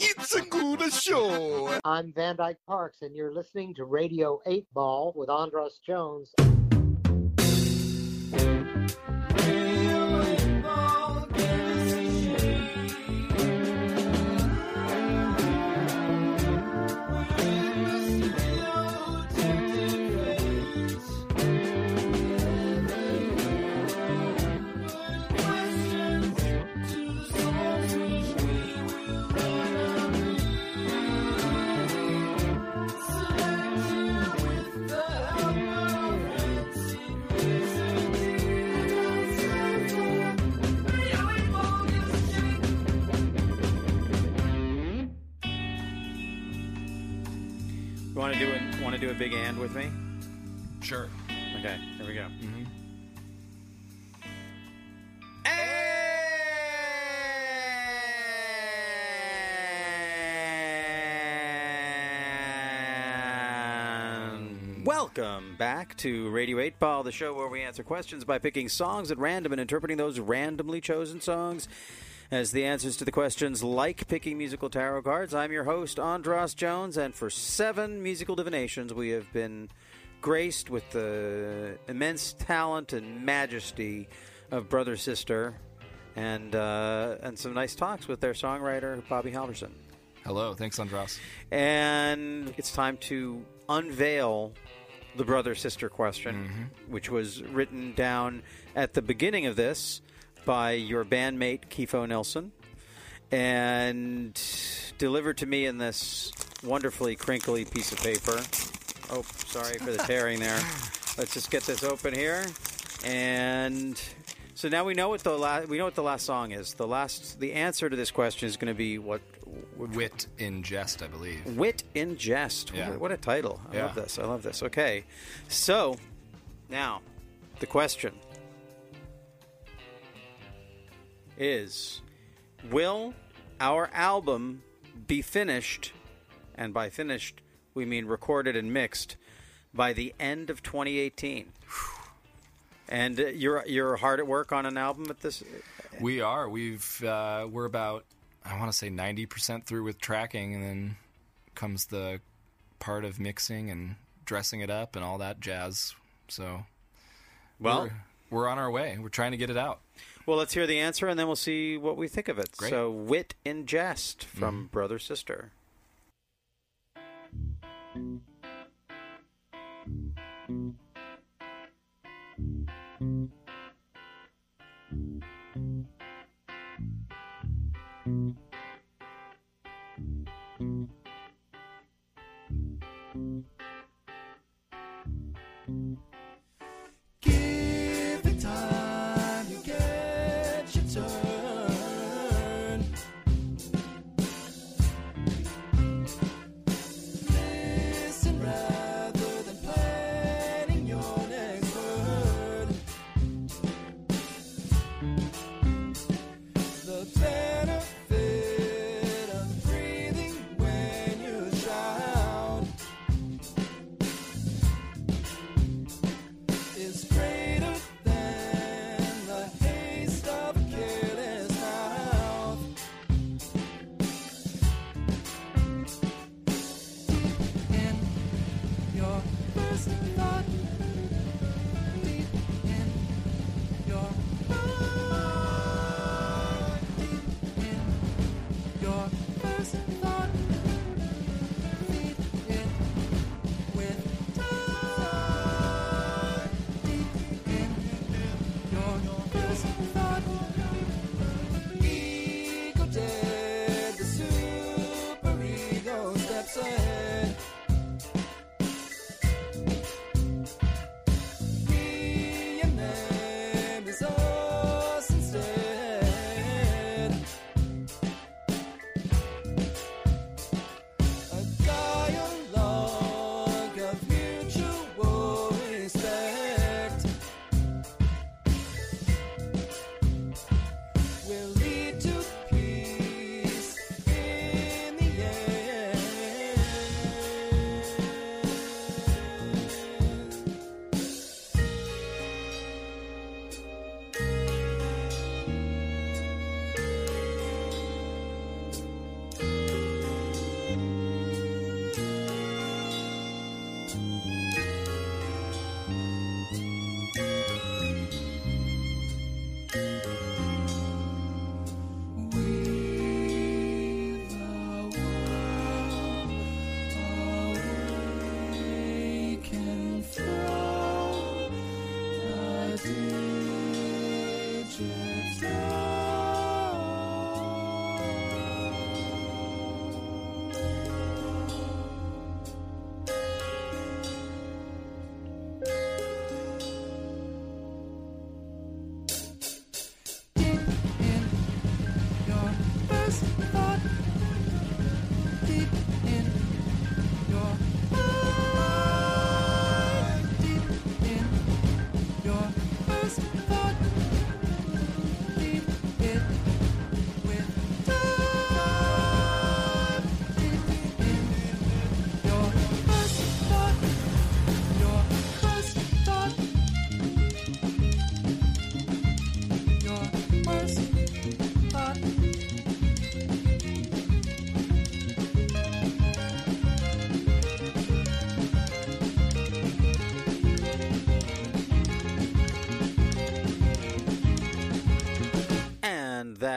It's a good show. I'm Van Dyke Parks, and you're listening to Radio 8 Ball with Andras Jones. To do a big and with me? Sure. Okay, here we go. Mm-hmm. And welcome back to Radio 8 Ball, the show where we answer questions by picking songs at random and interpreting those randomly chosen songs as the answers to the questions, like picking musical tarot cards. I'm your host, Andras Jones, and for seven musical divinations, we have been graced with the immense talent and majesty of Brother Sister and, uh, and some nice talks with their songwriter, Bobby Halverson. Hello. Thanks, Andras. And it's time to unveil the brother sister question, which was written down at the beginning of this by your bandmate Kifo Nelson and delivered to me in this wonderfully crinkly piece of paper. Oh, sorry for the tearing there. Let's just get this open here. And so now we know what the last we know what the last song is. The last the answer to this question is going to be what Wit in jest, I believe. Wit in Jest. Yeah. What, a, what a title. I Yeah. love this. I love this. Okay. So, now, the question is Will our album be finished, and by finished, we mean recorded and mixed, by the end of 2018? And you're you're hard at work on an album at this. We are. We've uh, we're about I want to say ninety percent through with tracking, and then comes the part of mixing and dressing it up and all that jazz. So, Well, we're, we're on our way. We're trying to get it out. Well, let's hear the answer and then we'll see what we think of it. Great. So, Wit in Jest from mm-hmm. Brother Sister.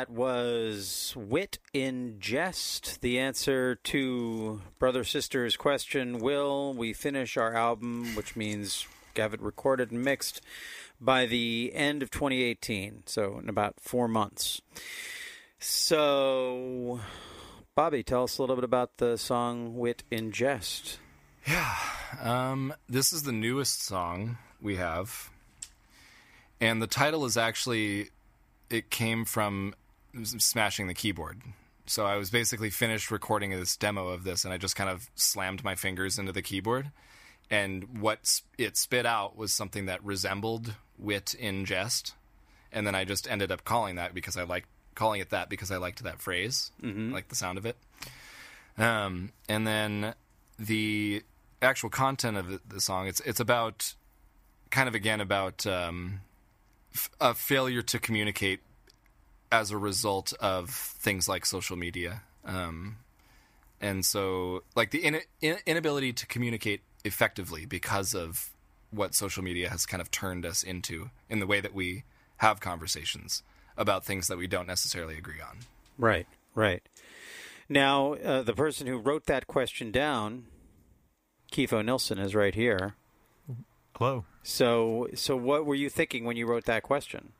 That was Wit in Jest, the answer to Brother Sister's question Will we finish our album, which means have it recorded and mixed by the end of 2018, so in about four months. So, Bobby, tell us a little bit about the song Wit in Jest. Um, this is the newest song we have, and the title is actually it came from smashing the keyboard. So I was basically finished recording this demo of this, and I just kind of slammed my fingers into the keyboard, and what it spit out was something that resembled wit in jest, and then I just ended up calling that because I liked calling it that because I liked that phrase, mm-hmm. like the sound of it. Um, and then the actual content of the, the song it's it's about kind of again about um, f- a failure to communicate as a result of things like social media um, and so like the in, in, inability to communicate effectively because of what social media has kind of turned us into in the way that we have conversations about things that we don't necessarily agree on Right, right. Now, uh, the person who wrote that question down, Kifo Nilsson, is right here. Hello. So, so what were you thinking when you wrote that question?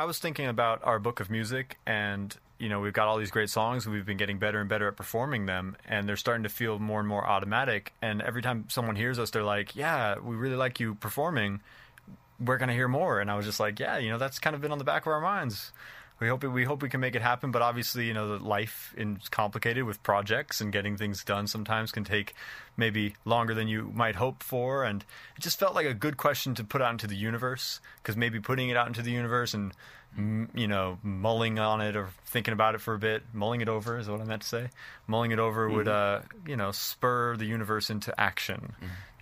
I was thinking about our book of music, and you know we've got all these great songs. We've been getting better and better at performing them, and they're starting to feel more and more automatic. And every time someone hears us, they're like, "Yeah, we really like you performing. We're gonna hear more." And I was just like, "Yeah, you know that's kind of been on the back of our minds. We hope we hope we can make it happen." But obviously, you know, life is complicated with projects and getting things done. Sometimes can take maybe longer than you might hope for, and it just felt like a good question to put out into the universe because maybe putting it out into the universe and you know mulling on it or thinking about it for a bit mulling it over is what i meant to say mulling it over would uh you know spur the universe into action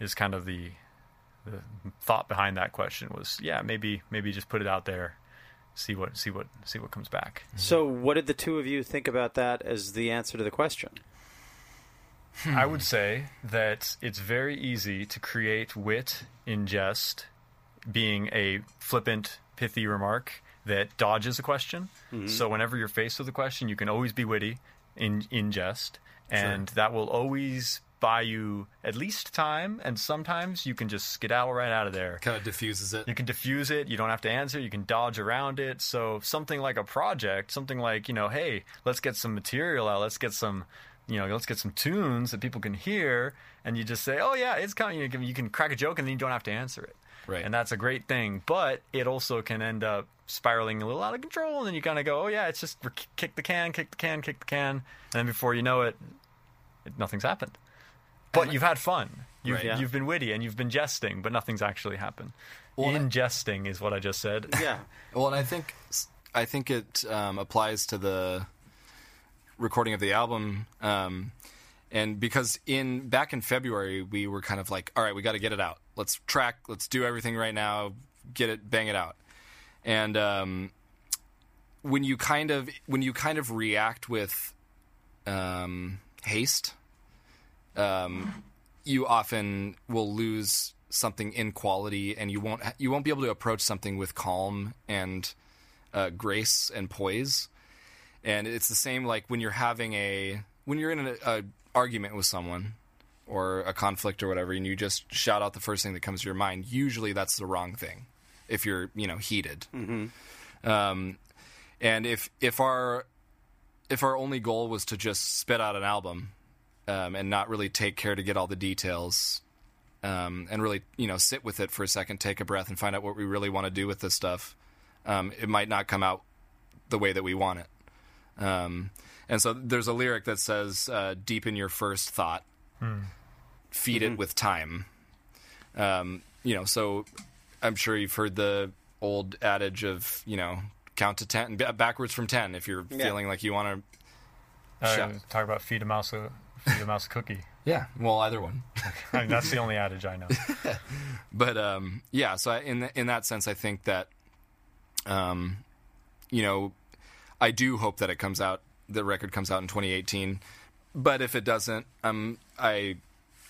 is kind of the the thought behind that question was yeah maybe maybe just put it out there see what see what see what comes back. Mm-hmm. So, what did the two of you think about that as the answer to the question? I would say that it's very easy to create wit in jest, being a flippant, pithy remark that dodges a question. Mm-hmm. So whenever you're faced with a question, you can always be witty in in jest, and that will always buy you at least time. And sometimes you can just skedaddle right out of there. kind of diffuses it You can diffuse it. You don't have to answer. You can dodge around it. So something like a project, something like you know, hey, let's get some material out. Let's get some, you know, let's get some tunes that people can hear. And you just say, oh yeah, it's coming. You can, you can crack a joke, and then you don't have to answer it. Right. And that's a great thing. But it also can end up spiraling a little out of control, and then you kind of go, oh yeah, it's just kick the can, kick the can, kick the can, and then before you know it, it nothing's happened. But you've had fun. You've, Right. Yeah. you've been witty and you've been jesting, but nothing's actually happened. In jesting is what I just said. Yeah. Well, and I think I think it um, applies to the recording of the album, um, and because in back in February we were kind of like, all right, we got to get it out. Let's track. Let's do everything right now. Get it, bang it out. And um, when you kind of when you kind of react with um, haste, um, you often will lose something in quality, and you won't you won't be able to approach something with calm and uh, grace and poise. And it's the same like when you're having a when you're in an a argument with someone or a conflict or whatever, and you just shout out the first thing that comes to your mind. Usually, that's the wrong thing if you're you know heated. Um, and if if our if our only goal was to just spit out an album um, and not really take care to get all the details um, and really you know sit with it for a second, take a breath, and find out what we really want to do with this stuff, um, it might not come out the way that we want it. Um, and so there's a lyric that says, uh, "Deepen your first thought, feed it with time." Um, you know, so I'm sure you've heard the old adage of you know count to ten backwards from ten if you're feeling like you want to. Uh, talk about feed a mouse a feed a mouse cookie. Yeah, well, either one. I mean, that's the only adage I know. but um, yeah, so I, in in that sense, I think that, um, you know, I do hope that it comes out. The record comes out in 2018, but if it doesn't, um, I,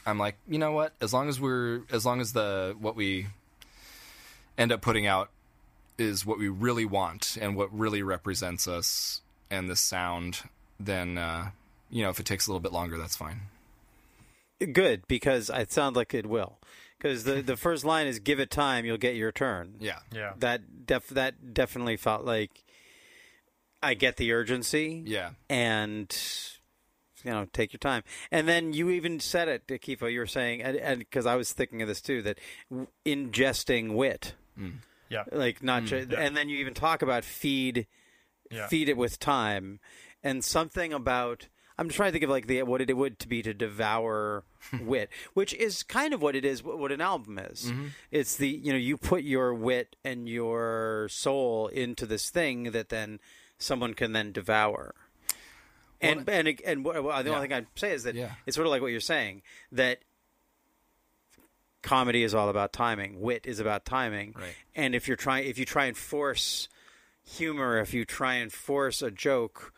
I'm like, you know what? As long as we're, as long as the what we end up putting out is what we really want and what really represents us, and the sound, then uh, you know if it takes a little bit longer, that's fine. Good because it sounds like it will. Because the the first line is "Give it time, you'll get your turn." Yeah, Yeah. That def that definitely felt like I get the urgency. yeah, and you know take your time and then you even said it Kifo you were saying and because I was thinking of this too that w- ingesting wit mm. Yeah. like not mm. just yeah. and then you even talk about feed Yeah. feed it with time and something about I'm trying to think of like the what it would to be to devour wit, which is kind of what it is. What an album is. Mm-hmm. It's the you know you put your wit and your soul into this thing that then someone can then devour. And and and what, what- the Yeah. only thing I'd say is that Yeah. it's sort of like what you're saying that comedy is all about timing, wit is about timing, Right. and if you're trying if you try and force humor, if you try and force a joke,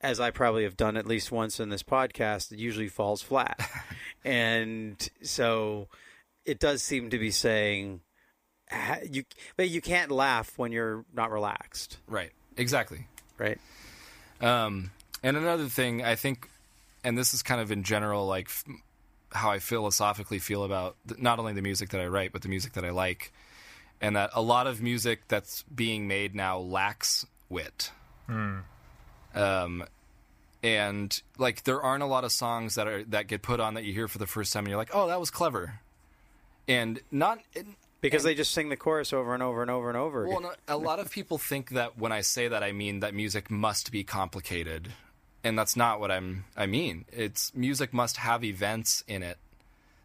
as I probably have done at least once in this podcast, it usually falls flat. and so it does seem to be saying you but you can't laugh when you're not relaxed, right, exactly. right? Um, and another thing, I think, and this is kind of in general, like f- how I philosophically feel about th- not only the music that I write, but the music that I like, and that a lot of music that's being made now lacks wit. Um, and like there aren't a lot of songs that are that get put on that you hear for the first time, and you're like, oh, that was clever, and not. Because they just sing the chorus over and over and over and over again. Well, no, a lot of people think that when I say that, I mean that music must be complicated, and that's not what I'm. I mean, it's music must have events in it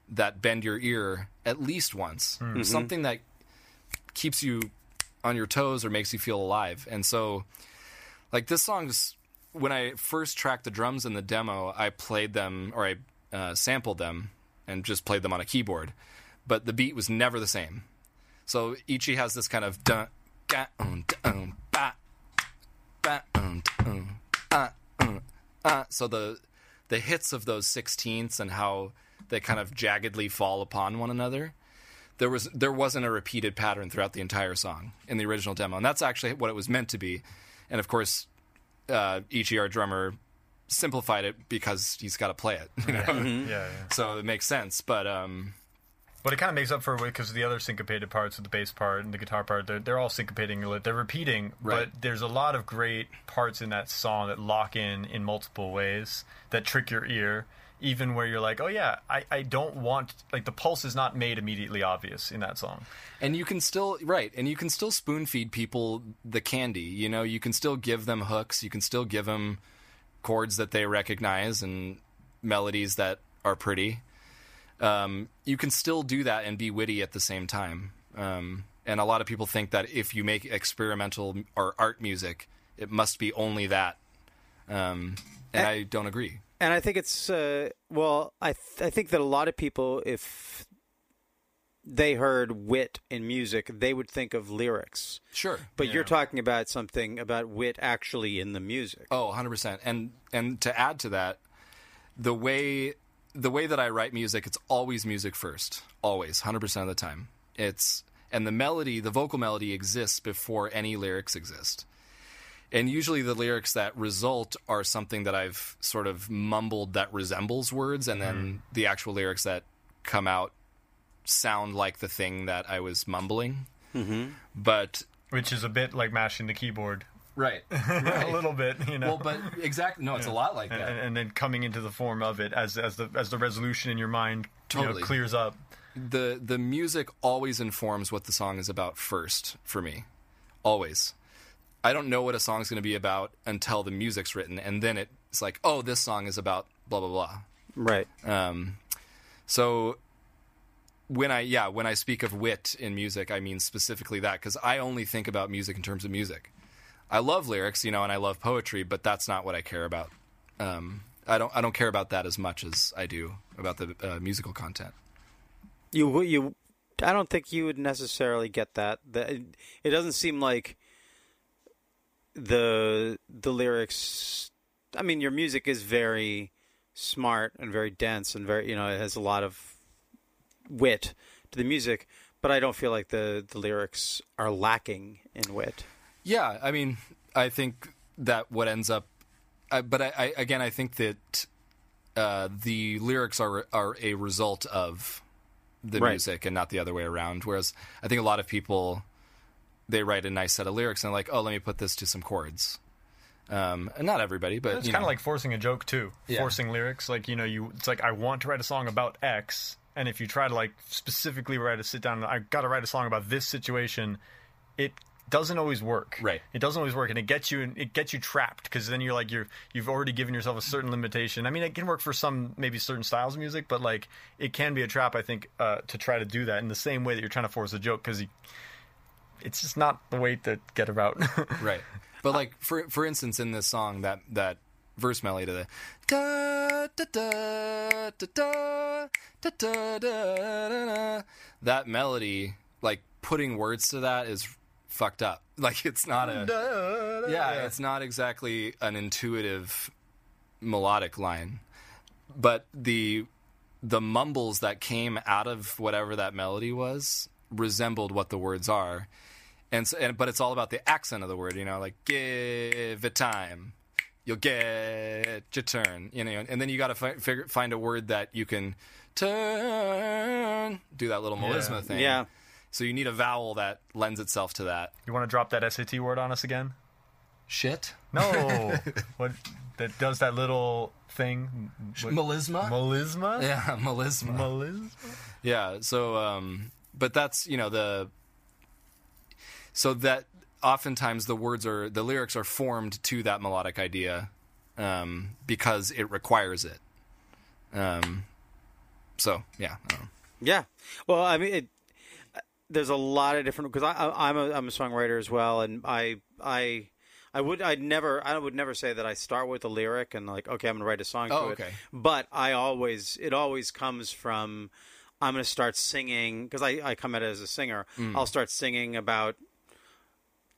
that bend your ear at least once, something that keeps you on your toes or makes you feel alive. And so, like this song's when I first tracked the drums in the demo, I played them or I uh, sampled them and just played them on a keyboard, but the beat was never the same. So Ichi has this kind of dun, ga, um, dun, ba, ba, um, dun, ah, um, ah. So the the hits of those sixteenths and how they kind of jaggedly fall upon one another. There was there wasn't a repeated pattern throughout the entire song in the original demo, and that's actually what it was meant to be. And of course, uh, Ichi, our drummer, simplified it because he's got to play it. You know? Yeah, yeah. So it makes sense. But um, But it kind of makes up for it because the other syncopated parts of the bass part and the guitar part, they're, they're all syncopating. a little- They're repeating, Right. but there's a lot of great parts in that song that lock in in multiple ways that trick your ear. Even where you're like, oh yeah, I, I don't want like the pulse is not made immediately obvious in that song. and you can still right, and you can still spoon feed people the candy. You know, you can still give them hooks. You can still give them chords that they recognize and melodies that are pretty. Um, you can still do that and be witty at the same time. Um, and a lot of people think that if you make experimental or art music, it must be only that. Um, and I don't agree. And I think it's uh, well, I th- I think that a lot of people, if they heard wit in music, they would think of lyrics. Sure. But you're talking about something about wit actually in the music. Oh, 100%. And and to add to that, the way the way that I write music, it's always music first. Always, 100% of the time. It's and the melody, the vocal melody exists before any lyrics exist. And usually the lyrics that result are something that I've sort of mumbled that resembles words and then the actual lyrics that come out sound like the thing that I was mumbling. Mm-hmm. But Which is a bit like mashing the keyboard. right. a little bit, you know. well, but exactly no, it's a lot like and, that. and, and then coming into the form of it as as the as the resolution in your mind you know, Totally. clears up. the the music always informs what the song is about first for me always i don't know what a song's going to be about until the music's written and then it's like oh this song is about blah blah blah Right. um, so when i yeah when i speak of wit in music i mean specifically that because i only think about music in terms of music i love lyrics you know and i love poetry but that's not what i care about um, i don't i don't care about that as much as i do about the uh, musical content You you I don't think you would necessarily get that. That it doesn't seem like the the lyrics I mean your music is very smart and very dense and very you know it has a lot of wit to the music, but I don't feel like the the lyrics are lacking in wit. Yeah, I mean, I think that what ends up. I, but I, I again, I think that uh, the lyrics are are a result of the Right. music and not the other way around. Whereas I think a lot of people they write a nice set of lyrics and they're like, oh, let me put this to some chords. Um, and not everybody, but It's kind of like forcing a joke too. Yeah. Forcing lyrics, like you know, you it's like I want to write a song about X, and if you try to like specifically write a sit down, I got to write a song about this situation, it doesn't always work. Right. It doesn't always work, and it gets you it gets you trapped because then you're like you're you've already given yourself a certain limitation. I mean, it can work for some maybe certain styles of music, but like it can be a trap. I think uh, to try to do that in the same way that you're trying to force a joke because it's just not the way to get about. right. But like for for instance, in this song, that that verse melody to the da da da da da da da da da da, that melody, like putting words to that is fucked up. Like it's not a yeah, it's not exactly an intuitive melodic line. But the the mumbles that came out of whatever that melody was resembled what the words are. And, so, and but it's all about the accent of the word, you know, like give it time, you'll get your turn, you know, and then you got to fi- figure, find a word that you can turn, do that little melisma thing. Yeah. So you need a vowel that lends itself to that. you want to drop that SAT word on us again? Shit. No, what that does that little thing? What- Melisma. Melisma. yeah, melisma. Melisma. Yeah. So, um, but that's you know the. So that oftentimes the words are the lyrics are formed to that melodic idea, um, because it requires it. Um. So yeah. I don't know. Yeah. Well, I mean, it, there's a lot of different because I, I, I'm a I'm a songwriter as well, and I I I would I'd never I would never say that I start with a lyric and like okay I'm gonna write a song Oh, to okay. it, but I always it always comes from I'm gonna start singing because I I come at it as a singer. Mm. I'll start singing about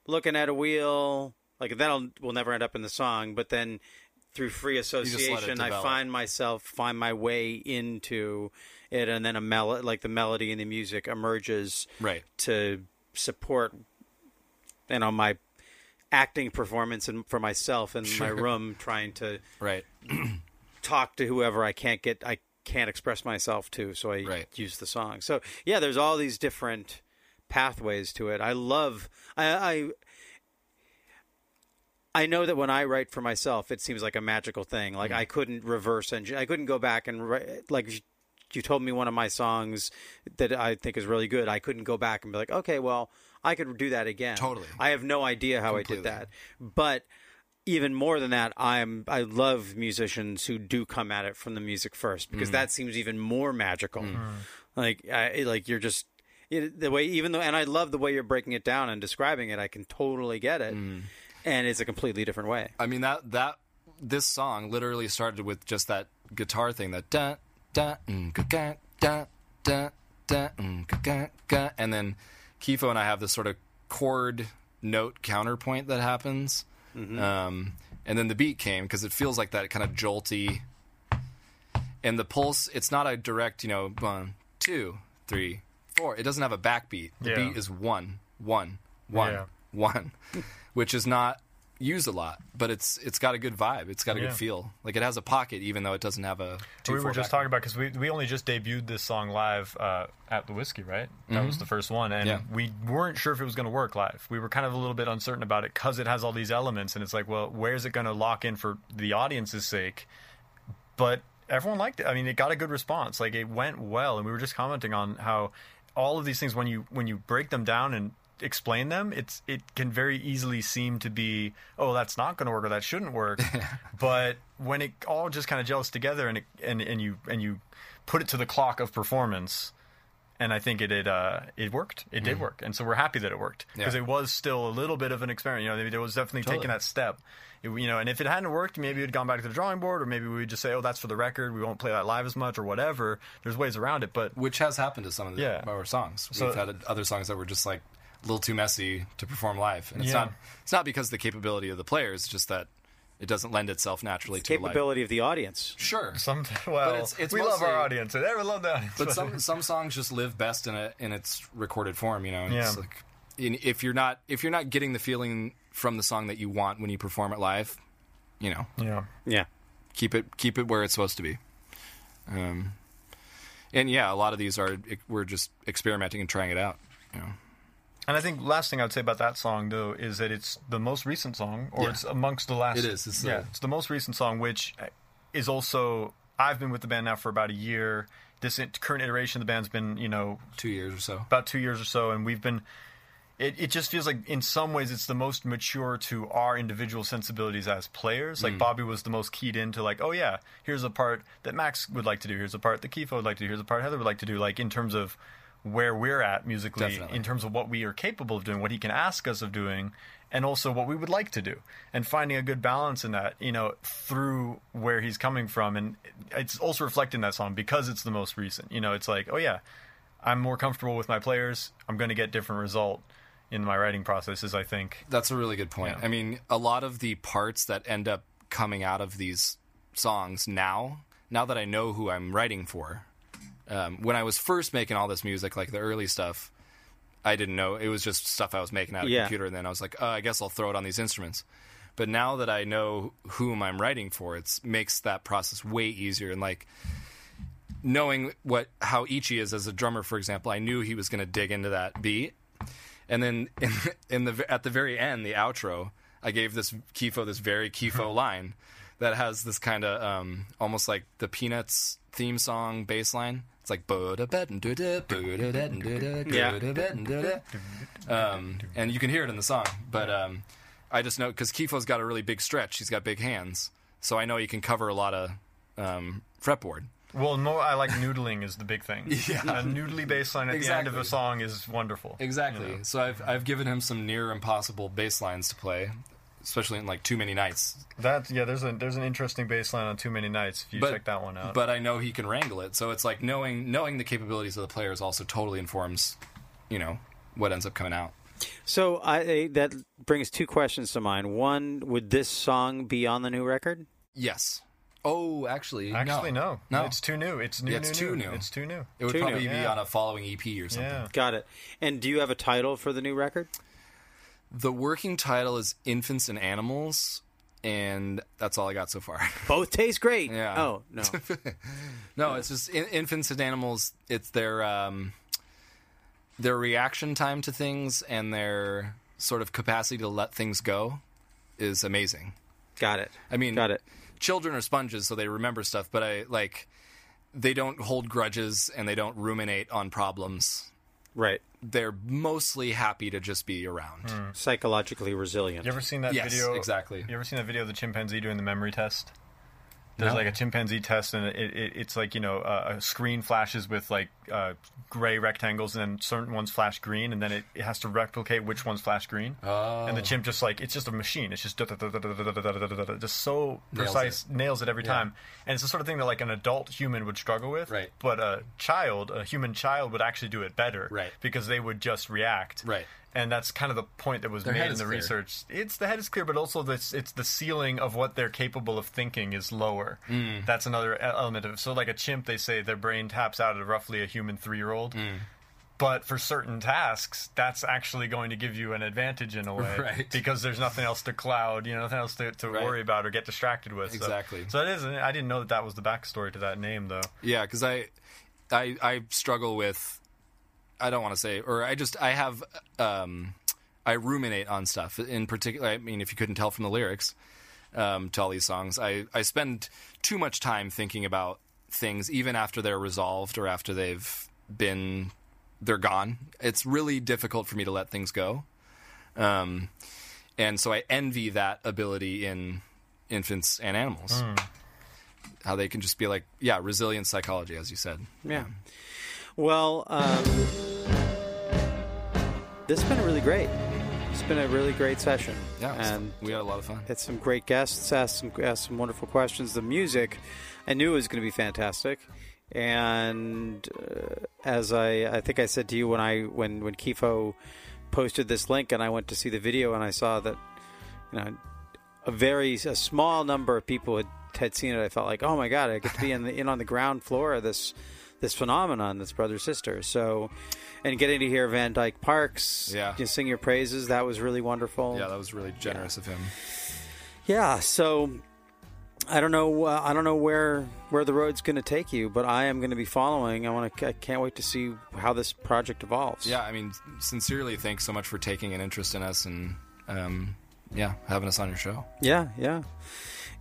looking at a wheel like that'll will never end up in the song, but then through free association I find myself find my way into it and then a mel like the melody and the music emerges Right. to support you know my acting performance and for myself in my room trying to Right. talk to whoever I can't get I can't express myself to so I Right. use the song. So yeah, there's all these different pathways to it. I love I I I know that when I write for myself, it seems like a magical thing. Like mm. I couldn't reverse engine. I couldn't go back and write, like you- you told me one of my songs that I think is really good. I couldn't go back and be like, okay, well, I could do that again. Totally. I have no idea how I did that, but even more than that, I'm I love musicians who do come at it from the music first because mm. that seems even more magical. Mm. Like I, like you're just it, the way even though and I love the way you're breaking it down and describing it. I can totally get it, and it's a completely different way. I mean that that this song literally started with just that guitar thing that da da mm, ga, da da da mm, and then Kifo and I have this sort of chord note counterpoint that happens, um, and then the beat came because it feels like that kind of jolty, and the pulse. It's not a direct, you know, one, two, three, four. It doesn't have a backbeat. The Yeah. beat is one, one, one, Yeah. one, which is not used a lot, but it's it's got a good vibe. It's got a Yeah. good feel. Like it has a pocket, even though it doesn't have a. Two, we were just back- talking about because we, we only just debuted this song live uh, at the whiskey, right? That was the first one, and Yeah. we weren't sure if it was going to work live. We were kind of a little bit uncertain about it because it has all these elements, and it's like, well, where's it going to lock in for the audience's sake? But everyone liked it. I mean, it got a good response. Like it went well, and we were just commenting on how all of these things when you when you break them down and explain them it's it can very easily seem to be oh that's not going to work or that shouldn't work. But when it all just kind of gels together and it, and and you and you put it to the clock of performance and I think it it uh, it worked. It did work, and so we're happy that it worked because Mm. Yeah. it was still a little bit of an experiment. You know, there was definitely Totally. taking that step. It- you know, and if it hadn't worked, maybe we'd gone back to the drawing board, or maybe we'd just say, "Oh, that's for the record. We won't play that live as much, or whatever." There's ways around it, but which has happened to some of the, Yeah. our songs. We've had other songs that were just like a little too messy to perform live, and it's Yeah. not it's not because of the capability of the players, it's just that it doesn't lend itself naturally to a live. Capability of the audience. Sure, some well, it's- it's we love our audience. and Everyone love the audience, but some some songs just live best in a in its recorded form. You know, it's Yeah. like if you're not if you're not getting the feeling from the song that you want when you perform it live, you know, Yeah. Yeah. keep it keep it where it's supposed to be. Um, and yeah, a lot of these are we're just experimenting and trying it out. You know. And I think last thing I'd say about that song though is that it's the most recent song, or Yeah. it's amongst the last. It is. It's uh, yeah, the- it's the most recent song, which uh, is also I've been with the band now for about a year. This current iteration of the band's been you know Two years or so. about two years or so, and we've been. It, it just feels like in some ways it's the most mature to our individual sensibilities as players. Like mm. Bobby was the most keyed into like, oh yeah, here's a part that Max would like to do. Here's a part that Kifo would like to do. Here's a part Heather would like to do. Like in terms of where we're at musically, Definitely. in terms of what we are capable of doing, what he can ask us of doing, and also what we would like to do, and finding a good balance in that, you know, through where he's coming from, and it's also reflected in that song because it's the most recent. You know, it's like, oh yeah, I'm more comfortable with my players. I'm going to get different result in my writing processes. I think. That's a really good point. Yeah. I mean, a lot of the parts that end up coming out of these songs now, now that I know who I'm writing for, um, when I was first making all this music, like the early stuff, I didn't know. It was just stuff I was making out of a Yeah. computer, and then I was like, oh, I guess I'll throw it on these instruments. But now that I know whom I'm writing for, it makes that process way easier. And like knowing what how Ichi is as a drummer, for example, I knew he was going to dig into that beat. And then in, in the at the very end, the outro, I gave this Kifo this very Kifo line that has this kind of um, almost like the Peanuts theme song bass line. It's like um, and you can hear it in the song. But um, I just know because Kifo's got a really big stretch. He's got big hands, so I know he can cover a lot of um, fretboard. Well, no, I like noodling is the big thing. Yeah. a noodly bass line at the end of a song is wonderful. Exactly. You know? So I've I've given him some near impossible bass lines to play, especially in like too many nights. That yeah, there's a there's an interesting baseline on Too Many Nights. If you check that one out. But I know he can wrangle it. So it's like knowing knowing the capabilities of the players also totally informs, you know, what ends up coming out. So I that brings two questions to mind. One, would this song be on the new record? Yes. Oh, actually, Actually, no. No. It's too new. It's new. Yeah, it's new, too new. new. It's too new. It would Too probably new. be Yeah. on a following EP or something. Yeah. Got it. And do you have a title for the new record? The working title is Infants and Animals, and that's all I got so far. Both taste great. Yeah. Oh no. No, it's just in, infants and animals. It's their um, their reaction time to things and their sort of capacity to let things go is amazing. Got it. I mean, Got it. Children are sponges, so they remember stuff, but I like they don't hold grudges and they don't ruminate on problems. Right. They're mostly happy to just be around. Hmm. Psychologically resilient. You ever seen that Yes, video? exactly. You ever seen that video of the chimpanzee doing the memory test? There's No. like a chimpanzee test, and it, it, it's like you know uh, a screen flashes with like uh, gray rectangles, and then certain ones flash green, and then it, it has to replicate which ones flash green. Oh. And the chimp just like it's just a machine. It's just just so Nails precise, it. nails it every Yeah. time. And it's the sort of thing that like an adult human would struggle with, Right. But a child, a human child, would actually do it better, Right. Because they would just react, Right. And that's kind of the point that was Their made in the clear. research. It's the head is clear, but also this it's the ceiling of what they're capable of thinking is lower. Mm. That's another element of it. So, like a chimp, they say their brain taps out at roughly a human three year old. Mm. But for certain tasks, that's actually going to give you an advantage in a way, Right. Because there's nothing else to cloud, you know, nothing else to, to Right. worry about or get distracted with. So- Exactly. So, it is. I didn't know that that was the backstory to that name, though. Yeah, because I, I, I struggle with. I don't want to say, or I just I have, um, I ruminate on stuff. In particular, I mean, if you couldn't tell from the lyrics um, to all these songs, I I spend too much time thinking about things, even after they're resolved or after they've been, they're gone. It's really difficult for me to let things go. Um, and so I envy that ability in infants and animals. How they can just be like, yeah, resilient psychology, as you said. Yeah. Well, um, this has been really great. It's been a really great session. Yeah, and we had a lot of fun. had some great guests, asked some asked some wonderful questions. The music, I knew it was going to be fantastic. And uh, as I, I think I said to you when I when when Kifo posted this link and I went to see the video and I saw that you know a very a small number of people had, had seen it. I felt like, oh my god, I get to be in the in on the ground floor of this this phenomenon that's brother sister. So, and getting to hear Van Dyke Parks, Yeah. just sing your praises, that was really wonderful. Yeah, that was really generous of him. Yeah, so I don't know. Uh, I don't know where where the road's going to take you, but I am going to be following. I want to. I can't wait to see how this project evolves. Yeah, I mean, sincerely, thanks so much for taking an interest in us and, um, yeah, having us on your show. yeah, yeah.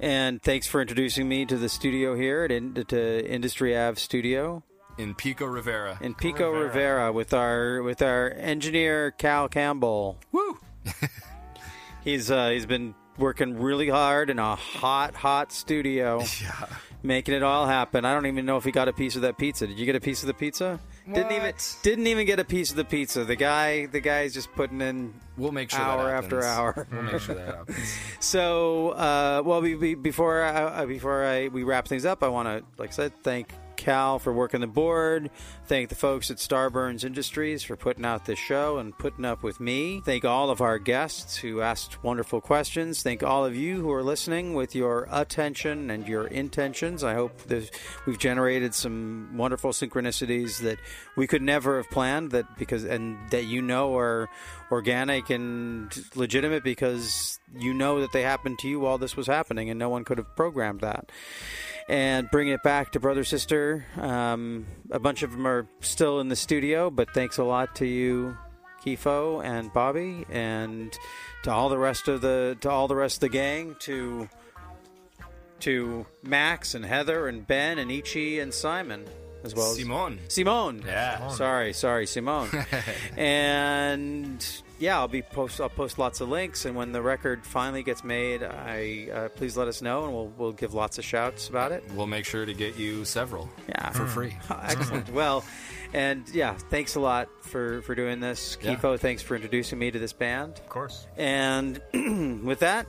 And thanks for introducing me to the studio here at in, to Industry Ave Studio In Pico Rivera. in Pico Rivera. with our with our engineer Cal Campbell. Woo! He's uh, he's been working really hard in a hot hot studio. Yeah. making it all happen. I don't even know if he got a piece of that pizza. Did you get a piece of the pizza? Didn't even didn't even get a piece of the pizza. The guy the guy's just putting in We'll make sure hour that after hour. We'll make sure that happens. So, uh, well, we, we, before I, uh, before I we wrap things up, I want to, like I said, thank Cal for working the board. Thank the folks at Starburns Industries for putting out this show and putting up with me. Thank all of our guests who asked wonderful questions. Thank all of you who are listening with your attention and your intentions. I hope that we've generated some wonderful synchronicities that we could never have planned. That because and that you know are organic and legitimate because you know that they happened to you while this was happening and no one could have programmed that and bringing it back to brother sister um, a bunch of them are still in the studio but thanks a lot to you kifo and bobby and to all the rest of the to all the rest of the gang to to max and heather and ben and ichi and simon as well as Simone. simone Yeah. Sorry, sorry, Simone. and yeah, I'll be post. I'll post lots of links, and when the record finally gets made, I uh, please let us know, and we'll we'll give lots of shouts about it. We'll make sure to get you several Yeah, for free. Excellent. well, and yeah, thanks a lot for for doing this, Yeah. Kifo. Thanks for introducing me to this band. Of course. And with that,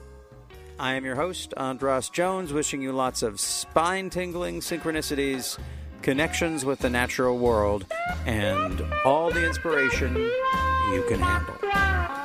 I am your host, Andras Jones, wishing you lots of spine tingling synchronicities, connections with the natural world, and all the inspiration you can handle.